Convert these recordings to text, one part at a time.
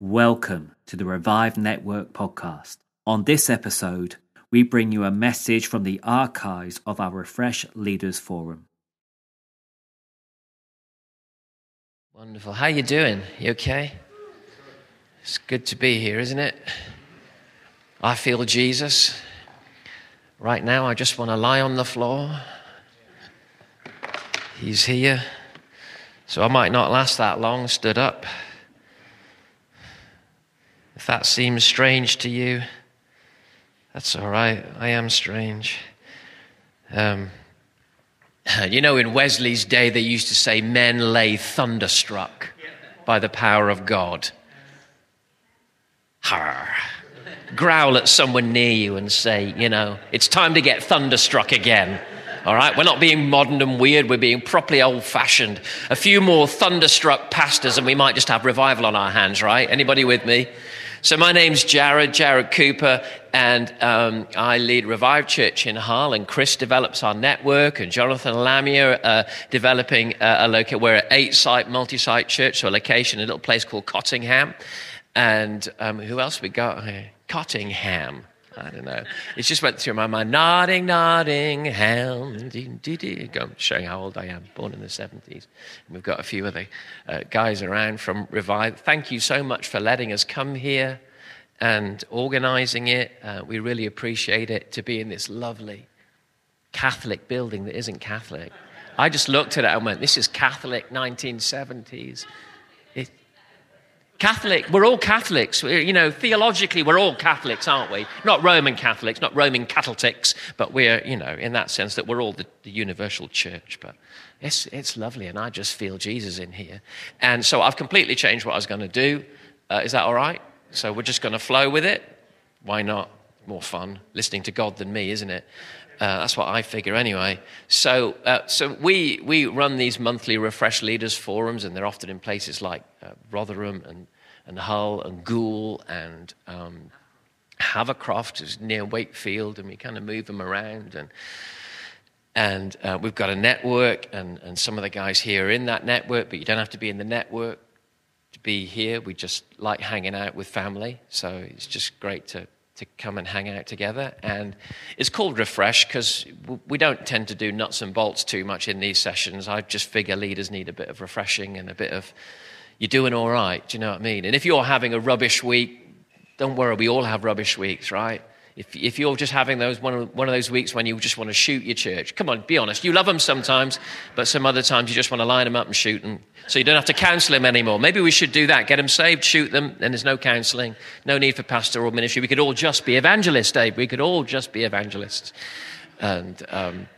Welcome to the Revive Network podcast. On this episode, we bring you a message from the archives of our Refresh Leaders Forum. Wonderful. How you doing? You okay? It's good to be here, isn't it? I feel Jesus. Right now, I just want to lie on the floor. He's here. So I might not last that long stood up. That seems strange to you, that's all right. I am strange. Um, you know, in Wesley's day, they used to say men lay thunderstruck by the power of God. Har. Growl at someone near you and say, you know, it's time to get thunderstruck again. All right, we're not being modern and weird, we're being properly old fashioned. A few more thunderstruck pastors, and we might just have revival on our hands, right? Anybody with me? So, my name's Jared, Jared Cooper, and um, I lead Revive Church in Hull. And Chris develops our network, and Jonathan Lamia uh, developing uh, a location. We're an eight site, multi site church, so a location a little place called Cottingham. And um, who else we got? Cottingham. I don't know. It just went through my mind. Nodding, nodding, ham. Go, showing how old I am. Born in the 70s. And we've got a few other uh, guys around from Revive. Thank you so much for letting us come here and organizing it. Uh, we really appreciate it to be in this lovely Catholic building that isn't Catholic. I just looked at it and went, this is Catholic 1970s. Catholic, we're all Catholics. We're, you know, theologically, we're all Catholics, aren't we? Not Roman Catholics, not Roman Catholics, but we're, you know, in that sense that we're all the, the universal church. But it's, it's lovely, and I just feel Jesus in here. And so I've completely changed what I was going to do. Uh, is that all right? So we're just going to flow with it. Why not? More fun listening to God than me, isn't it? Uh, that's what I figure anyway. So, uh, so we, we run these monthly Refresh Leaders forums, and they're often in places like uh, Rotherham and, and Hull and Goole and um, Havercroft is near Wakefield, and we kind of move them around. And, and uh, we've got a network, and, and some of the guys here are in that network, but you don't have to be in the network to be here. We just like hanging out with family, so it's just great to to come and hang out together. And it's called Refresh because we don't tend to do nuts and bolts too much in these sessions. I just figure leaders need a bit of refreshing and a bit of, you're doing all right. Do you know what I mean? And if you're having a rubbish week, don't worry, we all have rubbish weeks, right? If, if you're just having those one of, one of those weeks when you just want to shoot your church, come on, be honest. You love them sometimes, but some other times you just want to line them up and shoot them. So you don't have to counsel them anymore. Maybe we should do that. Get them saved, shoot them, and there's no counseling, no need for pastoral ministry. We could all just be evangelists, Dave. We could all just be evangelists. And um,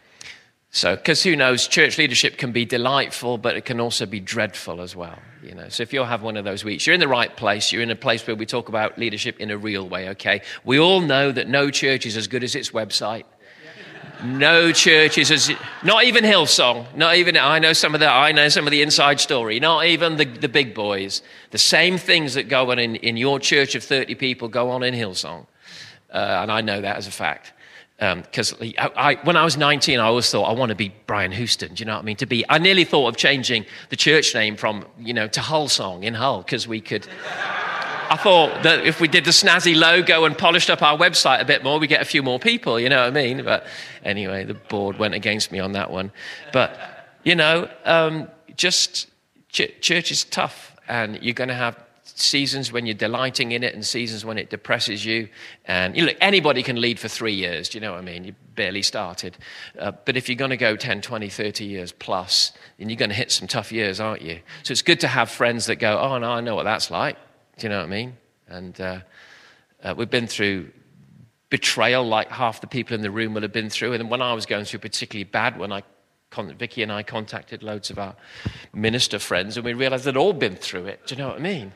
so, because who knows, church leadership can be delightful, but it can also be dreadful as well. You know, so if you'll have one of those weeks, you're in the right place. You're in a place where we talk about leadership in a real way. Okay, we all know that no church is as good as its website. No church is as not even Hillsong. Not even I know some of the I know some of the inside story. Not even the, the big boys. The same things that go on in, in your church of 30 people go on in Hillsong, uh, and I know that as a fact because um, when I was 19, I always thought I want to be Brian Houston. Do you know what I mean? To be, I nearly thought of changing the church name from, you know, to Hull Song in Hull because we could. I thought that if we did the snazzy logo and polished up our website a bit more, we get a few more people. You know what I mean? But anyway, the board went against me on that one. But you know, um, just ch- church is tough, and you're going to have seasons when you're delighting in it and seasons when it depresses you. And you know, look, anybody can lead for three years. Do you know what I mean? You barely started. Uh, but if you're going to go 10, 20, 30 years plus, then you're going to hit some tough years, aren't you? So it's good to have friends that go, oh, no, I know what that's like. Do you know what I mean? And uh, uh, we've been through betrayal like half the people in the room will have been through. And when I was going through particularly bad, when I Vicky and I contacted loads of our minister friends, and we realized they'd all been through it. Do you know what I mean?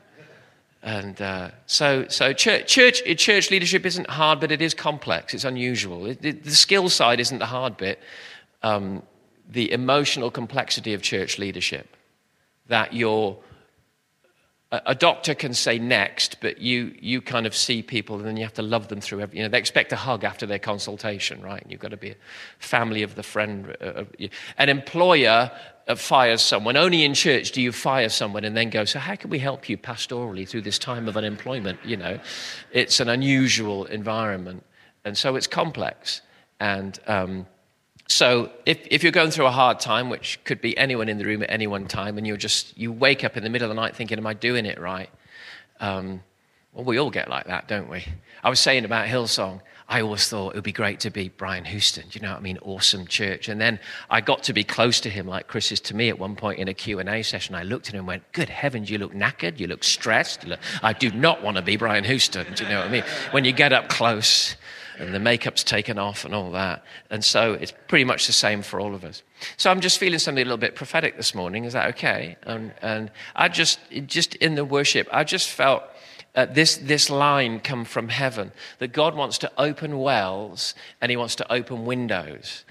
And uh, so, so church, church, church leadership isn't hard, but it is complex. It's unusual. It, it, the skill side isn't the hard bit. Um, the emotional complexity of church leadership, that you're a, doctor can say next, but you, you kind of see people and then you have to love them through every, you know, they expect a hug after their consultation, right? You've got to be a family of the friend. Uh, an employer uh, fires someone. Only in church do you fire someone and then go, so how can we help you pastorally through this time of unemployment? You know, it's an unusual environment. And so it's complex. And, um, so if, if you're going through a hard time, which could be anyone in the room at any one time, and you're just, you wake up in the middle of the night thinking, am I doing it right? Um, well, we all get like that, don't we? I was saying about Hillsong, I always thought it would be great to be Brian Houston. Do you know what I mean? Awesome church. And then I got to be close to him, like Chris is to me at one point in a Q&A session. I looked at him and went, good heavens, you look knackered. You look stressed. I do not want to be Brian Houston. Do you know what I mean? When you get up close and the makeup's taken off and all that. And so it's pretty much the same for all of us. So I'm just feeling something a little bit prophetic this morning. Is that okay? And, and I just, just in the worship, I just felt uh, this, this line come from heaven that God wants to open wells and he wants to open windows.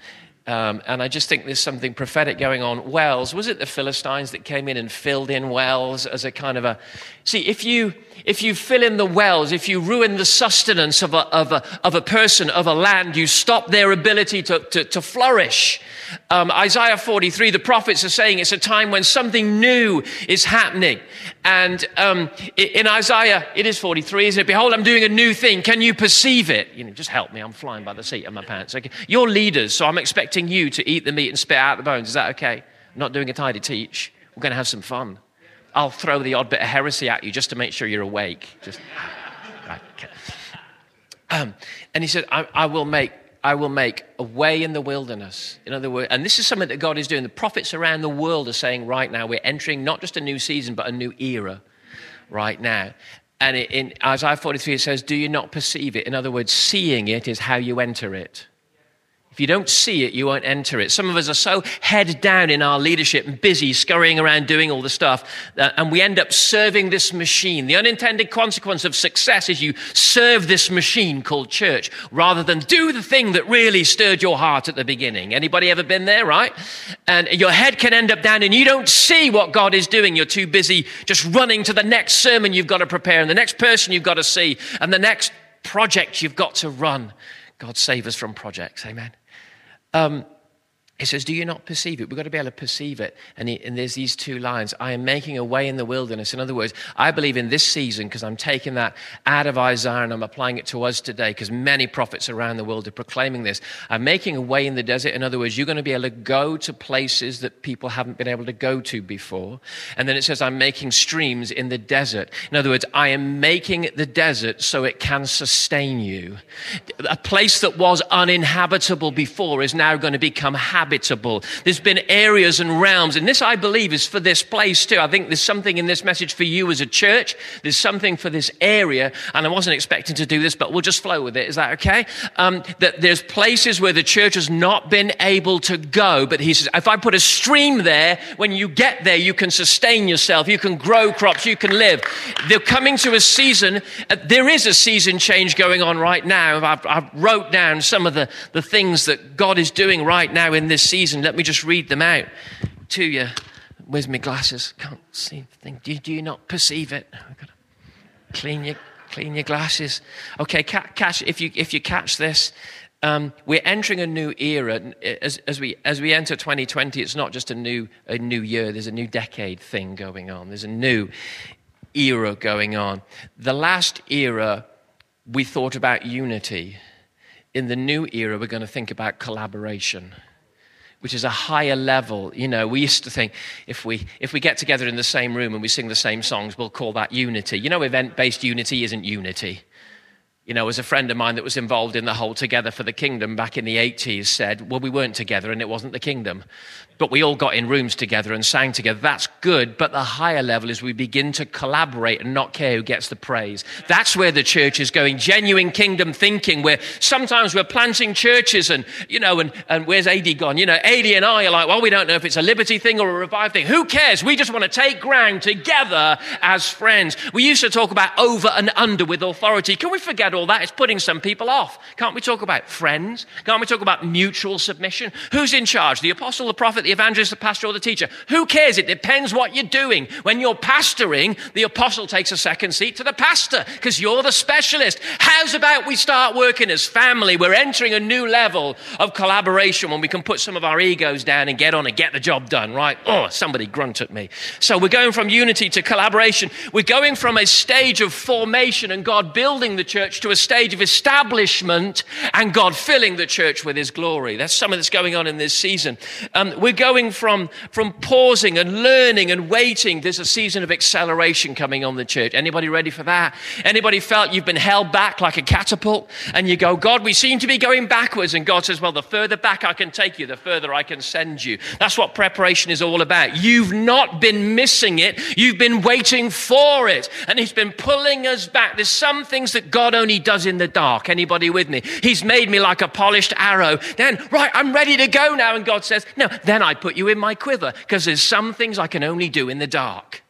Um, and I just think there's something prophetic going on. Wells, was it the Philistines that came in and filled in wells as a kind of a. See, if you, if you fill in the wells, if you ruin the sustenance of a, of a, of a person, of a land, you stop their ability to, to, to flourish. Um, Isaiah 43, the prophets are saying it's a time when something new is happening. And um, in Isaiah, it is 43, isn't it? Behold, I'm doing a new thing. Can you perceive it? You know, just help me. I'm flying by the seat of my pants. Okay. You're leaders, so I'm expecting you to eat the meat and spit out the bones. Is that okay? I'm not doing a tidy teach. We're going to have some fun. I'll throw the odd bit of heresy at you just to make sure you're awake. Just, right, okay. um, and he said, I, I will make I will make a way in the wilderness. In other words, and this is something that God is doing. The prophets around the world are saying right now we're entering not just a new season, but a new era right now. And in Isaiah 43, it says, Do you not perceive it? In other words, seeing it is how you enter it. If you don't see it, you won't enter it. Some of us are so head down in our leadership and busy scurrying around doing all the stuff, uh, and we end up serving this machine. The unintended consequence of success is you serve this machine called church rather than do the thing that really stirred your heart at the beginning. Anybody ever been there, right? And your head can end up down and you don't see what God is doing. You're too busy just running to the next sermon you've got to prepare and the next person you've got to see and the next project you've got to run. God save us from projects. Amen. Um, he says, Do you not perceive it? We've got to be able to perceive it. And, he, and, there's these two lines I am making a way in the wilderness. In other words, I believe in this season, because I'm taking that out of Isaiah and I'm applying it to us today, because many prophets around the world are proclaiming this. I'm making a way in the desert. In other words, you're going to be able to go to places that people haven't been able to go to before. And then it says, I'm making streams in the desert. In other words, I am making the desert so it can sustain you. A place that was uninhabitable before is now going to become habitable habitable. There's been areas and realms, and this I believe is for this place too. I think there's something in this message for you as a church. There's something for this area, and I wasn't expecting to do this, but we'll just flow with it. Is that okay? Um, that there's places where the church has not been able to go, but he says, if I put a stream there, when you get there, you can sustain yourself, you can grow crops, you can live. They're coming to a season, uh, there is a season change going on right now. I've, I've wrote down some of the, the things that God is doing right now in this this season. Let me just read them out to you. Where's my glasses? Can't see the thing. Do, do you not perceive it? To clean your, clean your glasses. Okay, catch, if, you, if you catch this, um, we're entering a new era. As, as, we, as we enter 2020, it's not just a new, a new year, there's a new decade thing going on. There's a new era going on. The last era, we thought about unity. In the new era, we're going to think about collaboration which is a higher level. You know, we used to think if we, if we get together in the same room and we sing the same songs, we'll call that unity. You know, event based unity isn't unity. You know, as a friend of mine that was involved in the whole Together for the Kingdom back in the 80s said, well, we weren't together and it wasn't the kingdom but we all got in rooms together and sang together. That's good. But the higher level is we begin to collaborate and not care who gets the praise. That's where the church is going. Genuine kingdom thinking, where sometimes we're planting churches and, you know, and, and where's AD gone? You know, AD and I are like, well, we don't know if it's a liberty thing or a revive thing. Who cares? We just want to take ground together as friends. We used to talk about over and under with authority. Can we forget all that? It's putting some people off. Can't we talk about friends? Can't we talk about mutual submission? Who's in charge? The apostle, the prophet, prophet, the evangelist, the pastor, or the teacher. Who cares? It depends what you're doing. When you're pastoring, the apostle takes a second seat to the pastor because you're the specialist. How's about we start working as family? We're entering a new level of collaboration when we can put some of our egos down and get on and get the job done, right? Oh, somebody grunt at me. So we're going from unity to collaboration. We're going from a stage of formation and God building the church to a stage of establishment and God filling the church with his glory. That's something that's going on in this season. Um, we're going from, from pausing and learning and waiting. There's a season of acceleration coming on the church. Anybody ready for that? Anybody felt you've been held back like a catapult and you go, God, we seem to be going backwards. And God says, well, the further back I can take you, the further I can send you. That's what preparation is all about. You've not been missing it. You've been waiting for it. And he's been pulling us back. There's some things that God only does in the dark. Anybody with me? He's made me like a polished arrow. Then, right, I'm ready to go now. And God says, no, then I put you in my quiver because there's some things I can only do in the dark.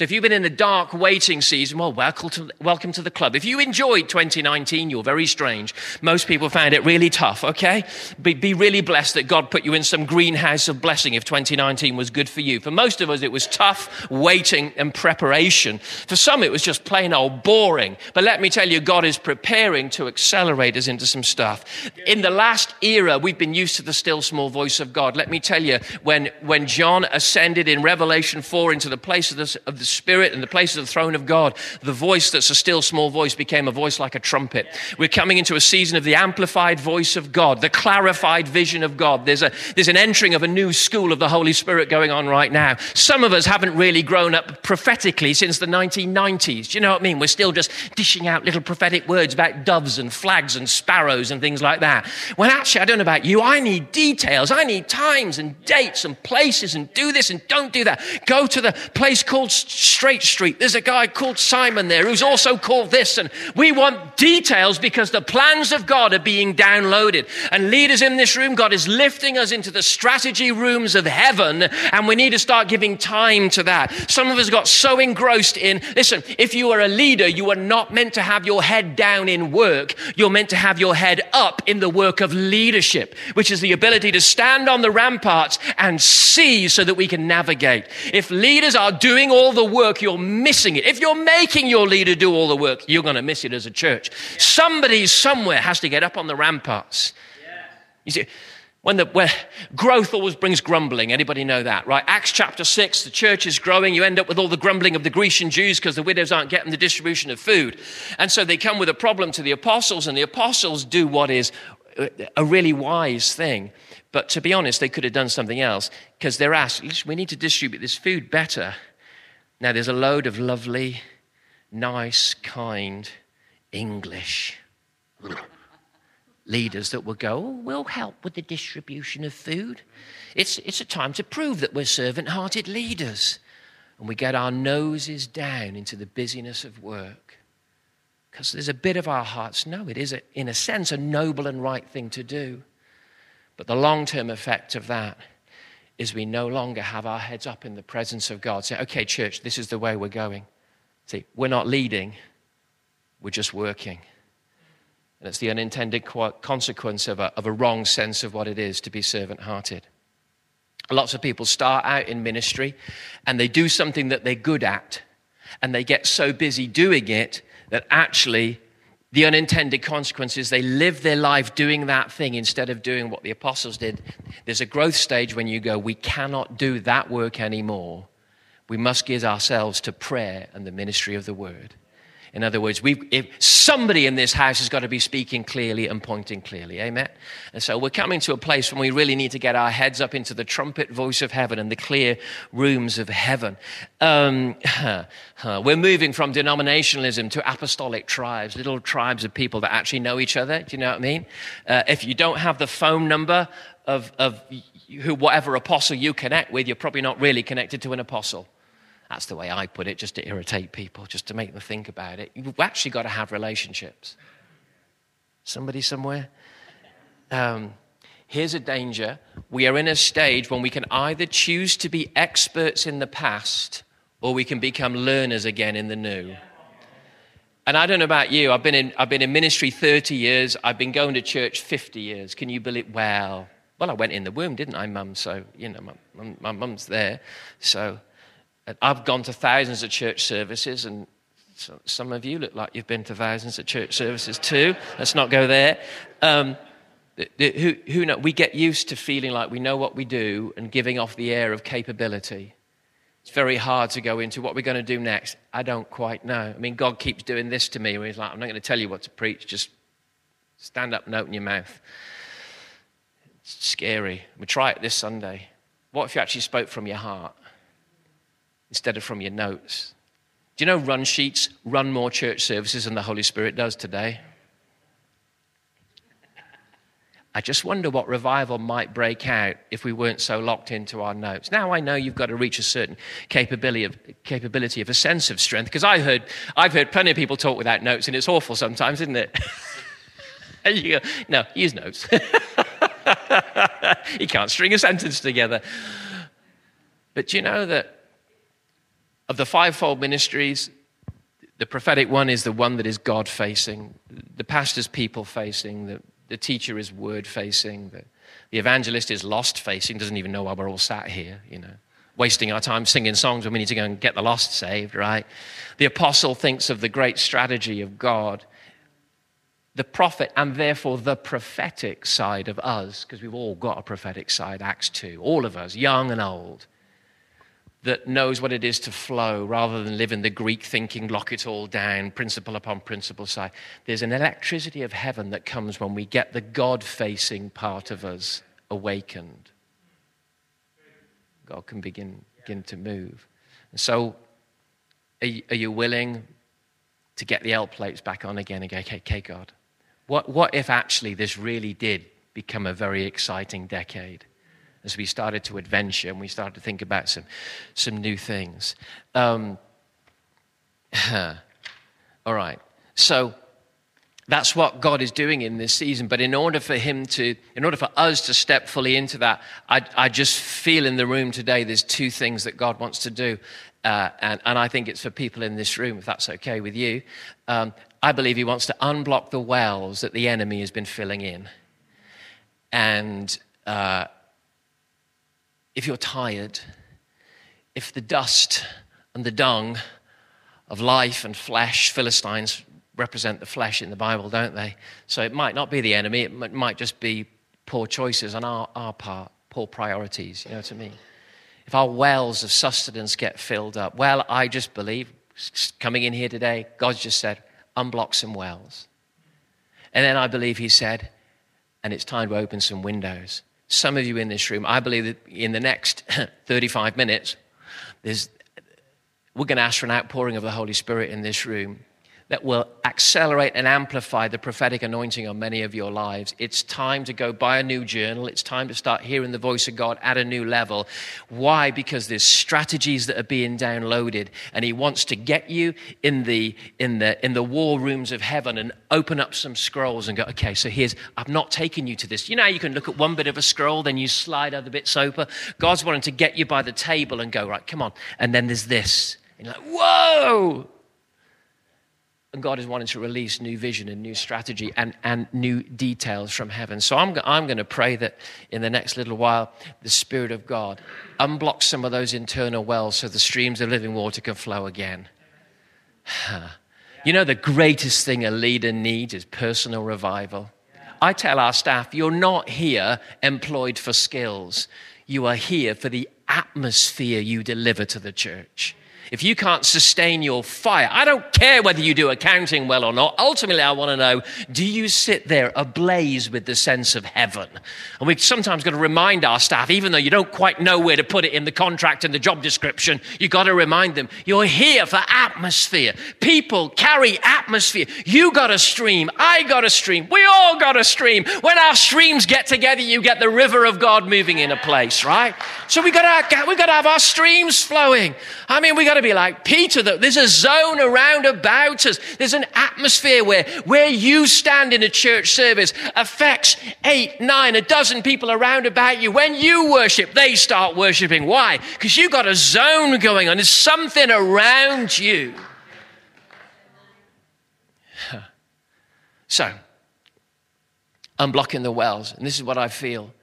So if you've been in a dark waiting season, well, welcome to, welcome to the club. If you enjoyed 2019, you're very strange. Most people found it really tough, okay? Be, be really blessed that God put you in some greenhouse of blessing if 2019 was good for you. For most of us, it was tough waiting and preparation. For some, it was just plain old boring. But let me tell you, God is preparing to accelerate us into some stuff. In the last era, we've been used to the still small voice of God. Let me tell you, when, when John ascended in Revelation 4 into the place of the, of the Spirit and the place of the throne of God, the voice that's a still small voice became a voice like a trumpet. We're coming into a season of the amplified voice of God, the clarified vision of God. There's, a, there's an entering of a new school of the Holy Spirit going on right now. Some of us haven't really grown up prophetically since the 1990s. Do you know what I mean? We're still just dishing out little prophetic words about doves and flags and sparrows and things like that. Well, actually, I don't know about you. I need details. I need times and dates and places and do this and don't do that. Go to the place called Straight Street. There's a guy called Simon there who's also called this. And we want details because the plans of God are being downloaded. And leaders in this room, God is lifting us into the strategy rooms of heaven. And we need to start giving time to that. Some of us got so engrossed in, listen, if you are a leader, you are not meant to have your head down in work. You're meant to have your head up in the work of leadership, which is the ability to stand on the ramparts and see so that we can navigate. If leaders are doing all the work, you're missing it. If you're making your leader do all the work, you're going to miss it as a church. Somebody somewhere has to get up on the ramparts. You see, when the where growth always brings grumbling. Anybody know that right? Acts chapter 6 the church is growing. You end up with all the grumbling of the grecian jews because the widows aren't getting the distribution of food. And so they come with a problem to the apostles and the apostles do what is a really wise thing. But to be honest they could have done something else because they're asked we need to distribute this food better now, there's a load of lovely, nice, kind English leaders that will go, oh, we'll help with the distribution of food. It's, it's a time to prove that we're servant hearted leaders. And we get our noses down into the busyness of work. Because there's a bit of our hearts, no, it is, a, in a sense, a noble and right thing to do. But the long term effect of that is we no longer have our heads up in the presence of God. Say, okay, church, this is the way we're going. See, we're not leading, we're just working. And it's the unintended consequence of a, of a wrong sense of what it is to be servant hearted. Lots of people start out in ministry and they do something that they're good at, and they get so busy doing it that actually the unintended consequences, they live their life doing that thing instead of doing what the apostles did. There's a growth stage when you go, we cannot do that work anymore. We must give ourselves to prayer and the ministry of the word. In other words, if somebody in this house has got to be speaking clearly and pointing clearly. Amen? And so we're coming to a place when we really need to get our heads up into the trumpet voice of heaven and the clear rooms of heaven. Um, we're moving from denominationalism to apostolic tribes, little tribes of people that actually know each other. Do you know what I mean? Uh, if you don't have the phone number of, of who, whatever apostle you connect with, you're probably not really connected to an apostle. That's the way I put it, just to irritate people, just to make them think about it. You've actually got to have relationships. Somebody somewhere? Um, here's a danger. We are in a stage when we can either choose to be experts in the past or we can become learners again in the new. And I don't know about you, I've been in, I've been in ministry 30 years, I've been going to church 50 years. Can you believe? Well, Well, I went in the womb, didn't I, mum? So, you know, my, my mum's there. So I've gone to thousands of church services, and so some of you look like you've been to thousands of church services too. Let's not go there. Um, who, who know, we get used to feeling like we know what we do and giving off the air of capability. It's very hard to go into what we're going to do next. I don't quite know. I mean, God keeps doing this to me where He's like, I'm not going to tell you what to preach, just stand up and open your mouth. It's scary. We try it this Sunday. What if you actually spoke from your heart instead of from your notes? Do you know run sheets run more church services than the Holy Spirit does today? I just wonder what revival might break out if we weren't so locked into our notes. Now I know you've got to reach a certain capability of, capability of a sense of strength, because I heard, I've heard plenty of people talk without notes, and it's awful sometimes, isn't it? and you go, no, use notes. he can't string a sentence together. But you know that of the fivefold ministries, the prophetic one is the one that is God facing, the pastor's people facing, the the teacher is word facing. The, the evangelist is lost facing, doesn't even know why we're all sat here, you know, wasting our time singing songs when we need to go and get the lost saved, right? The apostle thinks of the great strategy of God. The prophet, and therefore the prophetic side of us, because we've all got a prophetic side, Acts 2, all of us, young and old that knows what it is to flow rather than live in the Greek thinking, lock it all down, principle upon principle side. There's an electricity of heaven that comes when we get the God facing part of us awakened. God can begin, begin to move. And so, are you, are you willing to get the L plates back on again and go, okay, okay, God, what, what if actually this really did become a very exciting decade? As we started to adventure and we started to think about some, some new things. Um, all right. So that's what God is doing in this season. But in order for Him to, in order for us to step fully into that, I, I just feel in the room today there's two things that God wants to do. Uh, and, and I think it's for people in this room, if that's okay with you. Um, I believe He wants to unblock the wells that the enemy has been filling in. And uh, if you're tired, if the dust and the dung of life and flesh, Philistines represent the flesh in the Bible, don't they? So it might not be the enemy, it might just be poor choices on our, our part, poor priorities, you know what I mean? If our wells of sustenance get filled up, well, I just believe, coming in here today, God just said, unblock some wells. And then I believe He said, and it's time to open some windows some of you in this room, I believe that in the next 35 minutes, we're going to ask for an outpouring of the Holy Spirit in this room that will accelerate and amplify the prophetic anointing on many of your lives. It's time to go buy a new journal. It's time to start hearing the voice of God at a new level. Why? Because there's strategies that are being downloaded, and He wants to get you in the in the in the war rooms of heaven and open up some scrolls and go, okay, so here's I've not taken you to this. You know, you can look at one bit of a scroll, then you slide other bits over. God's wanting to get you by the table and go, right, come on. And then there's this. And you're like, whoa! And God is wanting to release new vision and new strategy and, and new details from heaven. So I'm, I'm going to pray that in the next little while, the Spirit of God unblocks some of those internal wells so the streams of living water can flow again. You know, the greatest thing a leader needs is personal revival. I tell our staff, you're not here employed for skills, you are here for the atmosphere you deliver to the church if you can't sustain your fire, I don't care whether you do accounting well or not. Ultimately, I want to know do you sit there ablaze with the sense of heaven? And we've sometimes got to remind our staff, even though you don't quite know where to put it in the contract and the job description, you've got to remind them you're here for atmosphere. People carry atmosphere. You got a stream. I got a stream. We all got a stream. When our streams get together, you get the river of God moving in a place, right? So we got to, we got to have our streams flowing. I mean, we got to to be like Peter, that there's a zone around about us. There's an atmosphere where where you stand in a church service affects eight, nine, a dozen people around about you. When you worship, they start worshiping. Why? Because you've got a zone going on. There's something around you. So, unblocking the wells. And this is what I feel.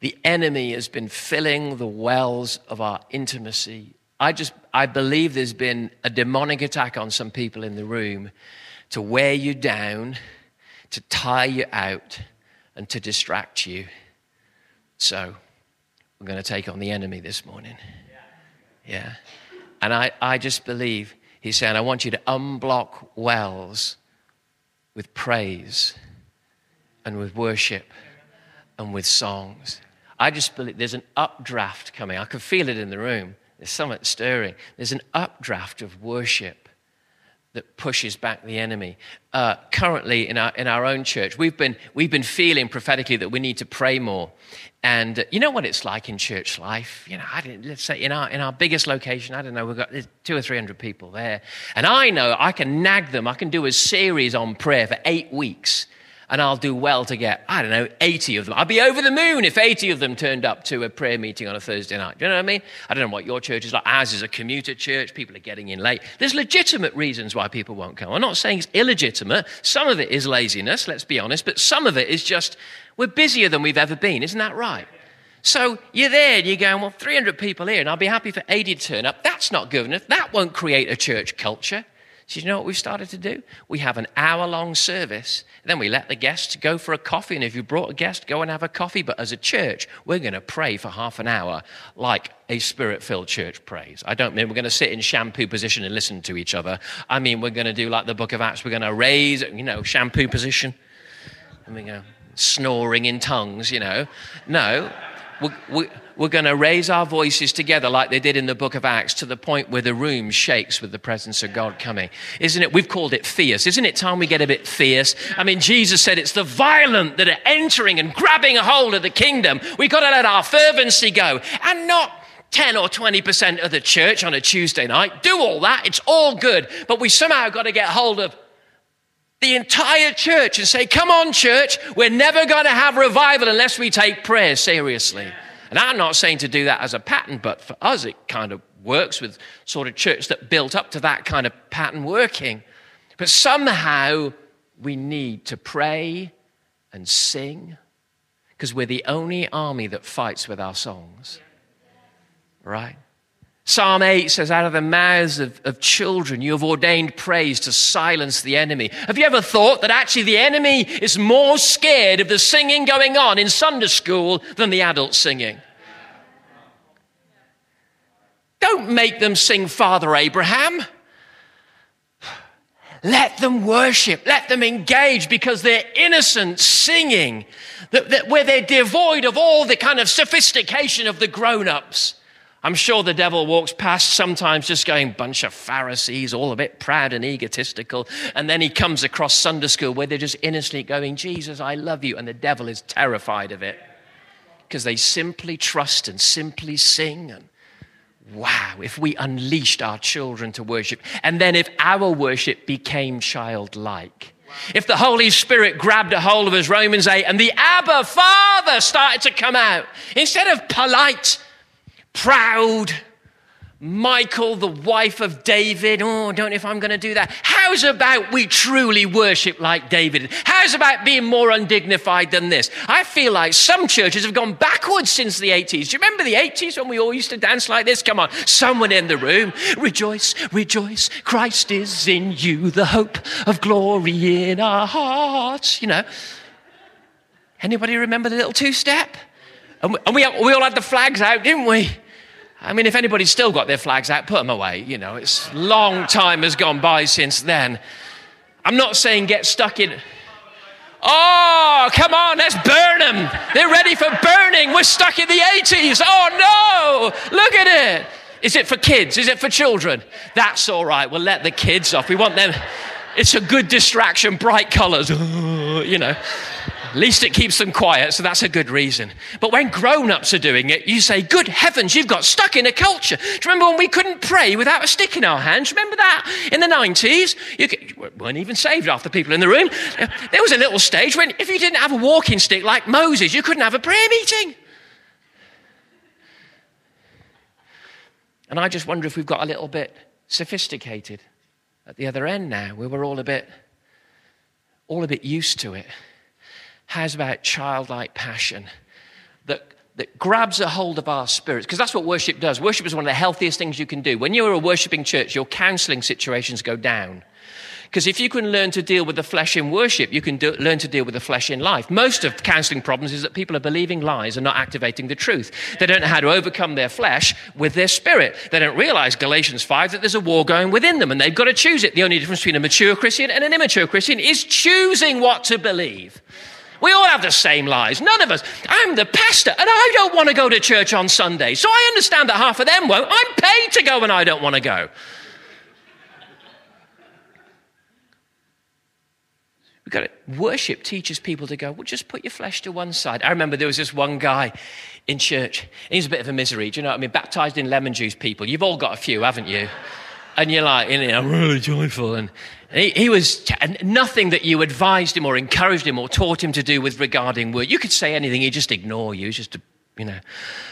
the enemy has been filling the wells of our intimacy. I just, I believe there's been a demonic attack on some people in the room to wear you down, to tire you out, and to distract you. So, we're going to take on the enemy this morning. Yeah. And I, I just believe he's saying, I want you to unblock wells with praise and with worship and with songs. I just believe there's an updraft coming. I can feel it in the room. There's something stirring. There's an updraft of worship that pushes back the enemy. Uh, currently, in our, in our own church, we've been, we've been feeling prophetically that we need to pray more. And uh, you know what it's like in church life? You know, I didn't, let's say in our, in our biggest location, I don't know, we've got two or three hundred people there. And I know I can nag them. I can do a series on prayer for eight weeks and I'll do well to get, I don't know, 80 of them. I'd be over the moon if 80 of them turned up to a prayer meeting on a Thursday night. Do you know what I mean? I don't know what your church is like. Ours is a commuter church. People are getting in late. There's legitimate reasons why people won't come. I'm not saying it's illegitimate. Some of it is laziness, let's be honest, but some of it is just we're busier than we've ever been. Isn't that right? So you're there and you're going, well, 300 people here, and I'll be happy for 80 to turn up. That's not good enough. That won't create a church culture. So you know what we've started to do? We have an hour long service. Then we let the guests go for a coffee. And if you brought a guest, go and have a coffee. But as a church, we're going to pray for half an hour like a spirit filled church prays. I don't mean we're going to sit in shampoo position and listen to each other. I mean, we're going to do like the book of Acts. We're going to raise, you know, shampoo position. And we go snoring in tongues, you know. No. We, we, we're going to raise our voices together like they did in the book of Acts to the point where the room shakes with the presence of God coming. Isn't it? We've called it fierce. Isn't it time we get a bit fierce? I mean, Jesus said it's the violent that are entering and grabbing a hold of the kingdom. We've got to let our fervency go and not 10 or 20% of the church on a Tuesday night. Do all that. It's all good. But we somehow got to get hold of the entire church and say, come on, church, we're never going to have revival unless we take prayer seriously. And I'm not saying to do that as a pattern, but for us, it kind of works with sort of church that built up to that kind of pattern working. But somehow we need to pray and sing because we're the only army that fights with our songs. Right? Psalm 8 says, Out of the mouths of, of, children, you have ordained praise to silence the enemy. Have you ever thought that actually the enemy is more scared of the singing going on in Sunday school than the adult singing? Don't make them sing Father Abraham. Let them worship, let them engage because they're innocent singing, that, that, where they're devoid of all the kind of sophistication of the grown ups. I'm sure the devil walks past sometimes just going, bunch of Pharisees, all a bit proud and egotistical. And then he comes across Sunday school where they're just innocently going, Jesus, I love you. And the devil is terrified of it because they simply trust and simply sing. And wow, if we unleashed our children to worship, and then if our worship became childlike. If the Holy Spirit grabbed a hold of us, Romans 8, and the Abba Father started to come out, instead of polite, proud, Michael, the wife of David. Oh, I don't know if I'm going to do that. How's about we truly worship like David? How's about being more undignified than this? I feel like some churches have gone backwards since the 80s. Do you remember the 80s when we all used to dance like this? Come on, someone in the room. Rejoice, rejoice. Christ is in you, the hope of glory in our hearts. You know. Anybody remember the little two step? And we, we, all had the flags out, didn't we? I mean, if anybody's still got their flags out, put them away. You know, it's a long time has gone by since then. I'm not saying get stuck in. Oh, come on, let's burn them. They're ready for burning. We're stuck in the 80s. Oh, no. Look at it. Is it for kids? Is it for children? That's all right. We'll let the kids off. We want them. It's a good distraction, bright colors, you know. At least it keeps them quiet, so that's a good reason. But when grown ups are doing it, you say, Good heavens, you've got stuck in a culture. Do you remember when we couldn't pray without a stick in our hands? Remember that in the 90s? You, weren't even saved the people in the room. There was a little stage when if you didn't have a walking stick like Moses, you couldn't have a prayer meeting. And I just wonder if we've got a little bit sophisticated at the other end now, where we're all a bit, all a bit used to it. How's about childlike passion that that grabs a hold of our spirits, because that's what worship does. Worship is one of the healthiest things you can do. When you're a worshiping church, your counseling situations go down. Because if you can learn to deal with the flesh in worship, you can do, learn to deal with the flesh in life. Most of counseling problems is that people are believing lies and not activating the truth. They don't know how to overcome their flesh with their spirit. They don't realize, Galatians 5, that there's a war going within them and they've got to choose it. The only difference between a mature Christian and an immature Christian is choosing what to believe. We all have the same lies. None of us. I'm the pastor and I don't want to go to church on Sunday. So I understand that half of them won't. I'm paid to go and I don't want to go. We've got it. Worship teaches people to go, well, just put your flesh to one side. I remember there was this one guy in church. He's a bit of a misery. Do you know what I mean? Baptized in lemon juice people. You've all got a few, haven't you? And you're like, you know, I'm really joyful. And he, he was nothing that you advised him or encouraged him or taught him to do with regarding word. You could say anything, he'd just ignore you. just a, you know,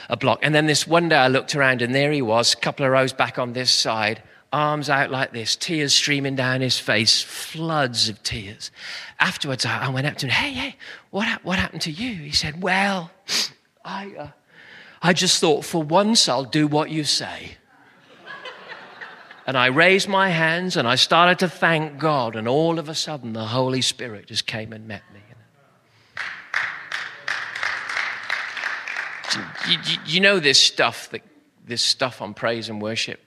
a block. And then this one day I looked around and there he was, a couple of rows back on this side arms out like this, tears streaming down his face, floods of tears. Afterwards, I went up to him, hey, hey, what, what happened to you? He said, well, I, uh, I just thought for once I'll do what you say. And I raised my hands and I started to thank God, and all of a sudden the Holy Spirit just came and met me. You, you, you know this stuff, that, this stuff on praise and worship?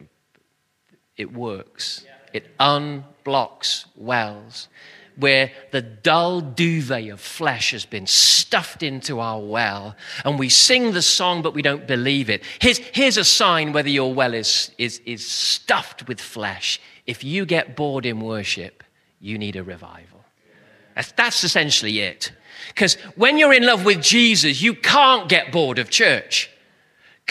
it works. It unblocks wells where the dull duvet of flesh has been stuffed into our well, and we sing the song, but we don't believe it. Here's, here's a sign whether your well is, is, is stuffed with flesh. If you get bored in worship, you need a revival. That's, that's essentially it. Because when you're in love with Jesus, you can't get bored of church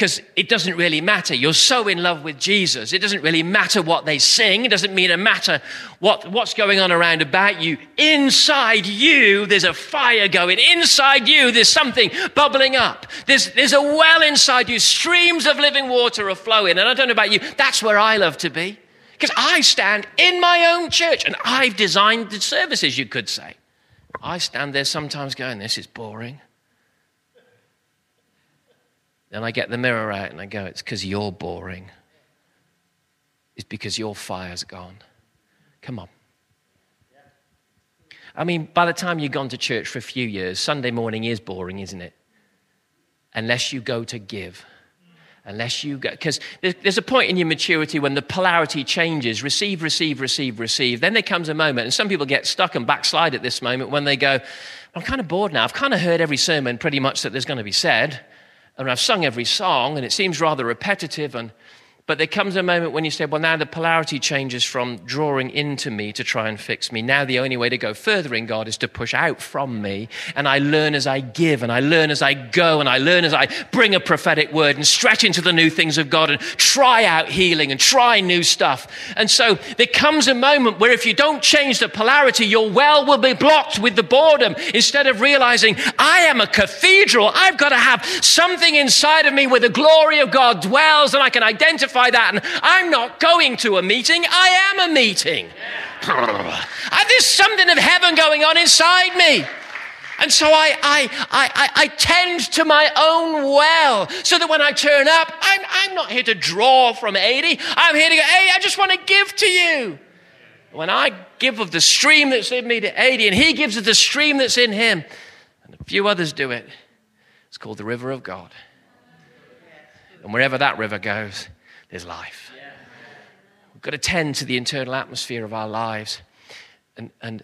because it doesn't really matter. You're so in love with Jesus. It doesn't really matter what they sing. It doesn't mean it matter what, what's going on around about you. Inside you, there's a fire going. Inside you, there's something bubbling up. There's, there's a well inside you. Streams of living water are flowing. And I don't know about you, that's where I love to be. Because I stand in my own church and I've designed the services, you could say. I stand there sometimes going, this is boring. Then I get the mirror out and I go, it's because you're boring. It's because your fire's gone. Come on. I mean, by the time you've gone to church for a few years, Sunday morning is boring, isn't it? Unless you go to give. Unless you go, because there's a point in your maturity when the polarity changes receive, receive, receive, receive. Then there comes a moment, and some people get stuck and backslide at this moment when they go, I'm kind of bored now. I've kind of heard every sermon pretty much that there's going to be said and I've sung every song, and it seems rather repetitive and but there comes a moment when you say, well, now the polarity changes from drawing into me to try and fix me. Now the only way to go further in God is to push out from me. And I learn as I give, and I learn as I go, and I learn as I bring a prophetic word and stretch into the new things of God and try out healing and try new stuff. And so there comes a moment where if you don't change the polarity, your well will be blocked with the boredom instead of realizing, I am a cathedral. I've got to have something inside of me where the glory of God dwells and I can identify that. And I'm not going to a meeting, I am a meeting. There's something of heaven going on inside me. And so I, I, I, I, tend to my own well so that when I turn up, I'm, I'm not here to draw from AD. I'm here to go, hey, I just want to give to you. When I give of the stream that's in me to AD, and he gives of the stream that's in him, and a few others do it, it's called the river of God. And wherever that river goes, there's life. We've got to tend to the internal atmosphere of our lives. And, and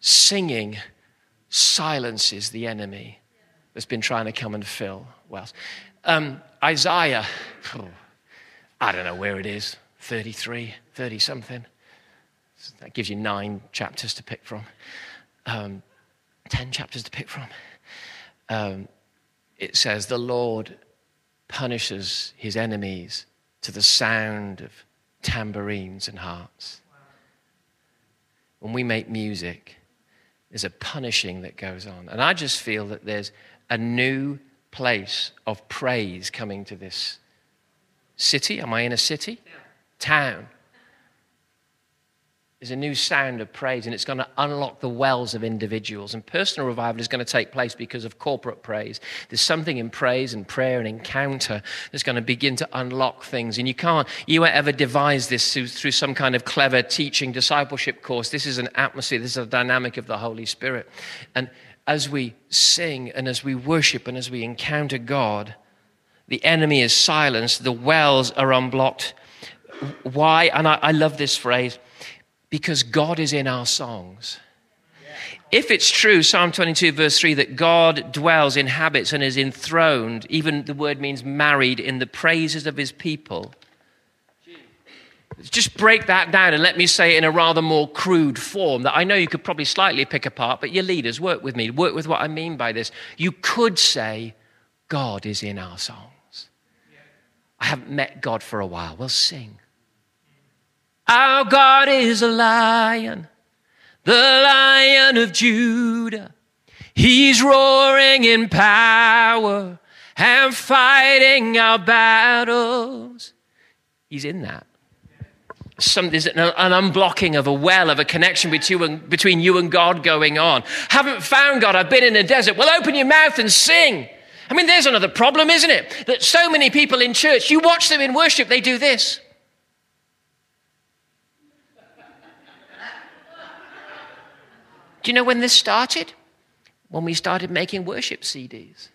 singing silences the enemy that's been trying to come and fill wells. Um, Isaiah, oh, I don't know where it is, 33, 30 something. That gives you nine chapters to pick from, um, 10 chapters to pick from. Um, it says, The Lord punishes his enemies to the sound of tambourines and harps. When we make music, there's a punishing that goes on. And I just feel that there's a new place of praise coming to this city. Am I in a city? Town. There's a new sound of praise, and it's going to unlock the wells of individuals. And personal revival is going to take place because of corporate praise. There's something in praise and prayer and encounter that's going to begin to unlock things. And you can't, you won't ever devise this through, through some kind of clever teaching discipleship course. This is an atmosphere, this is a dynamic of the Holy Spirit. And as we sing and as we worship and as we encounter God, the enemy is silenced, the wells are unblocked. Why? And I, I love this phrase because God is in our songs. If it's true, Psalm 22, verse 3, that God dwells, inhabits, and is enthroned, even the word means married, in the praises of his people. Just break that down and let me say it in a rather more crude form that I know you could probably slightly pick apart, but your leaders, work with me. Work with what I mean by this. You could say, God is in our songs. I haven't met God for a while. We'll sing. Our God is a lion, the lion of Judah. He's roaring in power and fighting our battles. He's in that. Some, there's an, an, unblocking of a well, of a connection between between you and God going on. Haven't found God, I've been in the desert. Well, open your mouth and sing. I mean, there's another problem, isn't it? That so many people in church, you watch them in worship, they do this. Do you know when this started? When we started making worship CDs.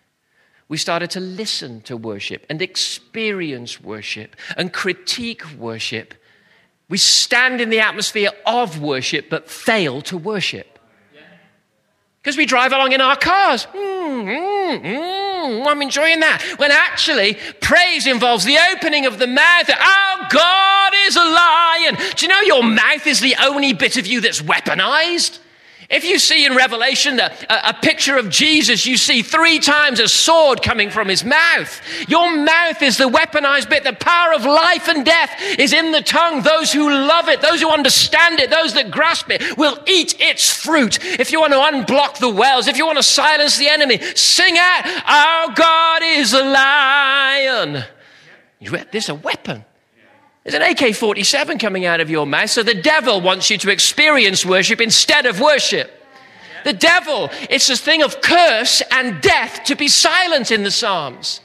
We started to listen to worship and experience worship and critique worship. We stand in the atmosphere of worship but fail to worship. Because we drive along in our cars. Mm, mm, mm, I'm enjoying that. When actually, praise involves the opening of the mouth. Our God is a lion. Do you know your mouth is the only bit of you that's weaponized? If you see in Revelation a, a, picture of Jesus, you see three times a sword coming from his mouth. Your mouth is the weaponized bit. The power of life and death is in the tongue. Those who love it, those who understand it, those that grasp it will eat its fruit. If you want to unblock the wells, if you want to silence the enemy, sing out, Our God is a lion. You read There's a weapon. There's an AK 47 coming out of your mouth. So the devil wants you to experience worship instead of worship. The devil, it's a thing of curse and death to be silent in the Psalms.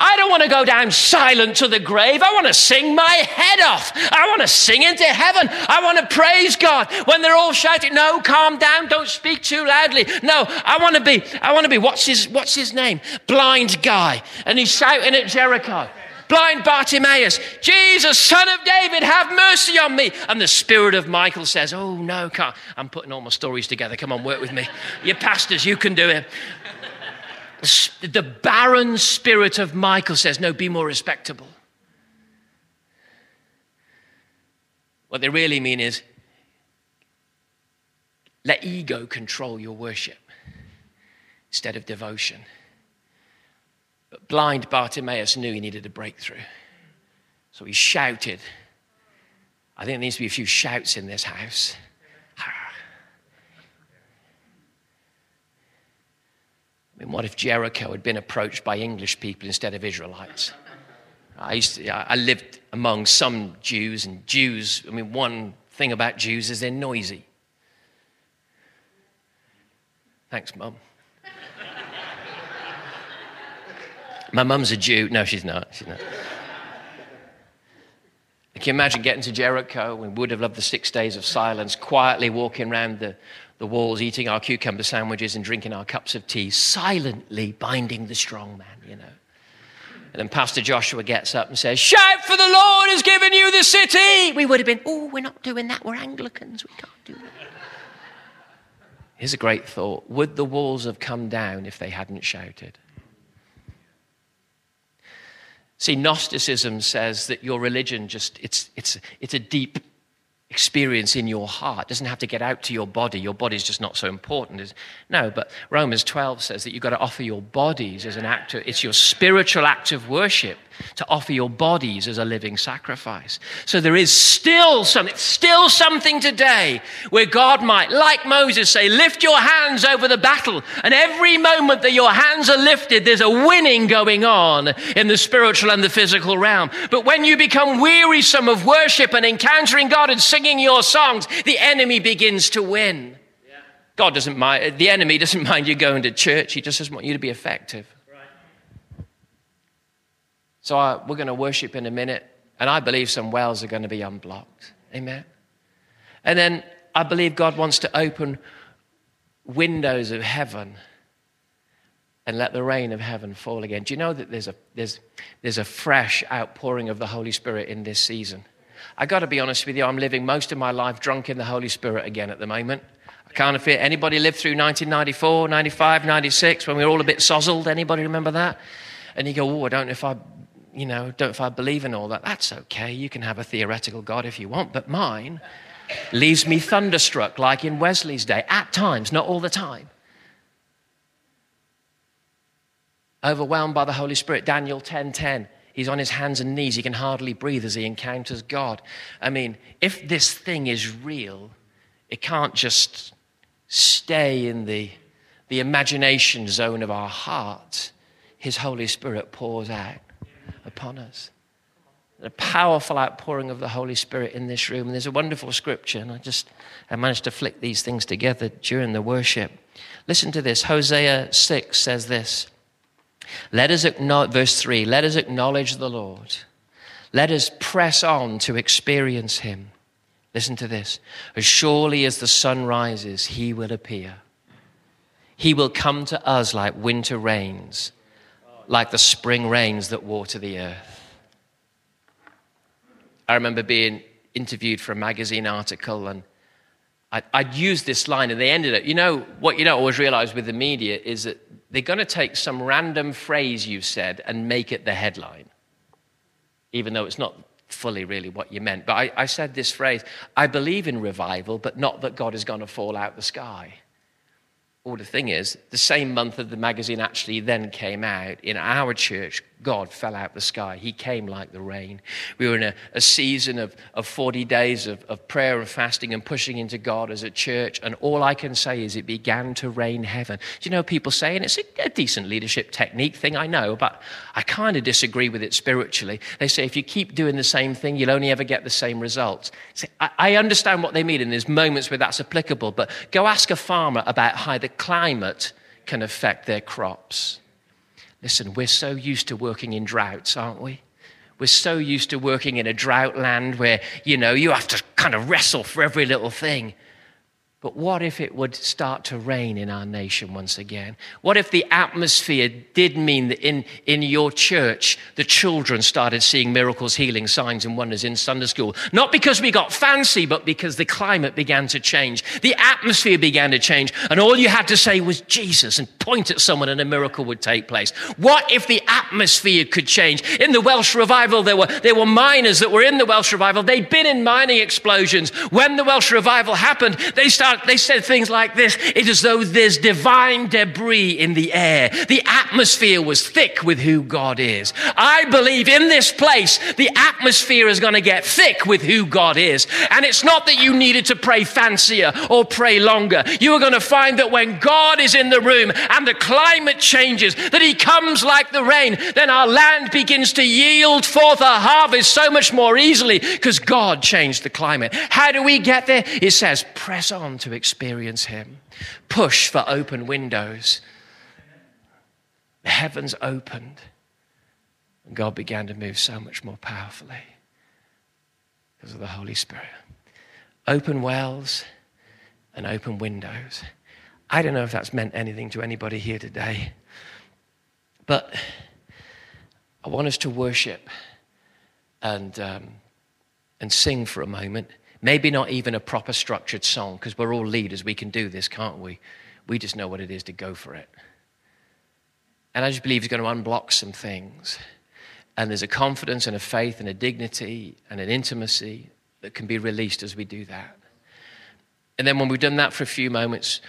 I don't want to go down silent to the grave. I want to sing my head off. I want to sing into heaven. I want to praise God. When they're all shouting, no, calm down, don't speak too loudly. No, I want to be, I want to be, what's his, what's his name? Blind guy. And he's shouting at Jericho blind Bartimaeus, Jesus, son of David, have mercy on me. And the spirit of Michal says, Oh, no, can't. I'm putting all my stories together. Come on, work with me. You pastors, you can do it. The barren spirit of Michal says, No, be more respectable. What they really mean is let ego control your worship instead of devotion. But blind Bartimaeus knew he needed a breakthrough. So he shouted. I think there needs to be a few shouts in this house. I mean, what if Jericho had been approached by English people instead of Israelites? I, used to, I lived among some Jews, and Jews, I mean, one thing about Jews is they're noisy. Thanks, Mum. My mum's a Jew. No, she's not. She's not. Can you imagine getting to Jericho? We would have loved the six days of silence, quietly walking around the, the walls, eating our cucumber sandwiches and drinking our cups of tea, silently binding the strong man, you know. And then Pastor Joshua gets up and says, Shout for the Lord has given you the city. We would have been, Oh, we're not doing that. We're Anglicans. We can't do that. Here's a great thought Would the walls have come down if they hadn't shouted? See, Gnosticism says that your religion just, it's, it's, it's a deep experience in your heart. It doesn't have to get out to your body. Your body's just not so important. No, but Romans 12 says that you've got to offer your bodies as an act of, it's your spiritual act of worship to offer your bodies as a living sacrifice. So there is still something, still something today where God might, like Moses, say, lift your hands over the battle. And every moment that your hands are lifted, there's a winning going on in the spiritual and the physical realm. But when you become wearisome of worship and encountering God and singing, your songs, the enemy begins to win. God doesn't mind, the enemy doesn't mind you going to church, he just doesn't want you to be effective. So I, we're going to worship in a minute, and I believe some wells are going to be unblocked. Amen. And then I believe God wants to open windows of heaven and let the rain of heaven fall again. Do you know that there's a, there's, there's a fresh outpouring of the Holy Spirit in this season? I got to be honest with you, I'm living most of my life drunk in the Holy Spirit again at the moment. I can't fit. Anybody lived through 1994, 95, 96 when we were all a bit sozzled? Anybody remember that? And you go, oh, I don't know if I, you know, don't if I believe in all that. That's okay. You can have a theoretical God if you want, but mine leaves me thunderstruck, like in Wesley's day, at times, not all the time. overwhelmed by the Holy Spirit. Daniel 10:10. 10, 10. He's on his hands and knees. He can hardly breathe as he encounters God. I mean, if this thing is real, it can't just stay in the, the imagination zone of our heart. His Holy Spirit pours out upon us. A powerful outpouring of the Holy Spirit in this room. And there's a wonderful scripture, and I just I managed to flick these things together during the worship. Listen to this. Hosea 6 says this. Let us acknowledge, verse 3, let us acknowledge the Lord. Let us press on to experience him. Listen to this. As surely as the sun rises, he will appear. He will come to us like winter rains, like the spring rains that water the earth. I remember being interviewed for a magazine article and I'd, I'd used this line and they ended it. You know, what you don't always realize with the media is that they're going to take some random phrase you've said and make it the headline, even though it's not fully really what you meant. But I, I said this phrase I believe in revival, but not that God is going to fall out the sky. Well, the thing is, the same month that the magazine actually then came out, in our church, God fell out the sky. He came like the rain. We were in a, a season of, of 40 days of, of prayer and fasting and pushing into God as a church. And all I can say is it began to rain heaven. Do you know people say, and it's a, a decent leadership technique thing, I know, but I kind of disagree with it spiritually. They say if you keep doing the same thing, you'll only ever get the same results. See, I, I understand what they mean, and there's moments where that's applicable, but go ask a farmer about how the climate can affect their crops. Listen, we're so used to working in droughts, aren't we? We're so used to working in a drought land where, you know, you have to kind of wrestle for every little thing. But what if it would start to rain in our nation once again? What if the atmosphere did mean that in, in your church, the children started seeing miracles, healing, signs, and wonders in Sunday school? Not because we got fancy, but because the climate began to change. The atmosphere began to change. And all you had to say was Jesus and point at someone, and a miracle would take place. What if the atmosphere could change? In the Welsh revival, there were, there were miners that were in the Welsh revival. They'd been in mining explosions. When the Welsh revival happened, they started they said things like this It is as though there's divine debris in the air. The atmosphere was thick with who God is. I believe in this place, the atmosphere is going to get thick with who God is. And it's not that you needed to pray fancier or pray longer. You are going to find that when God is in the room and the climate changes, that He comes like the rain, then our land begins to yield forth a harvest so much more easily because God changed the climate. How do we get there? It says, press on to experience Him. Push for open windows. The heavens opened, and God began to move so much more powerfully because of the Holy Spirit. Open wells and open windows. I don't know if that's meant anything to anybody here today, but I want us to worship and, um, and sing for a moment. Maybe not even a proper structured song, because we're all leaders. We can do this, can't we? We just know what it is to go for it. And I just believe He's going to unblock some things. And there's a confidence and a faith and a dignity and an intimacy that can be released as we do that. And then when we've done that for a few moments,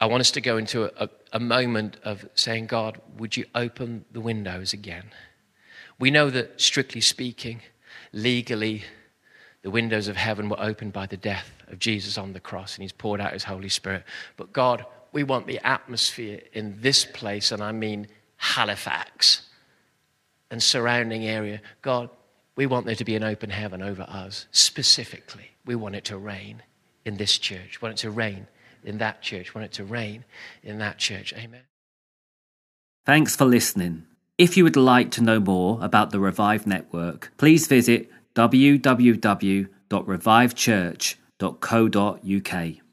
I want us to go into a, a, moment of saying, God, would you open the windows again? We know that, strictly speaking, legally, the windows of heaven were opened by the death of Jesus on the cross, and He's poured out His Holy Spirit. But God, we want the atmosphere in this place, and I mean Halifax and surrounding area. God, We want there to be an open heaven over us specifically. We want it to rain in this church. We want it to rain in that church. We want it to rain in that church. Amen. Thanks for listening. If you would like to know more about the Revive Network, please visit www.revivechurch.co.uk.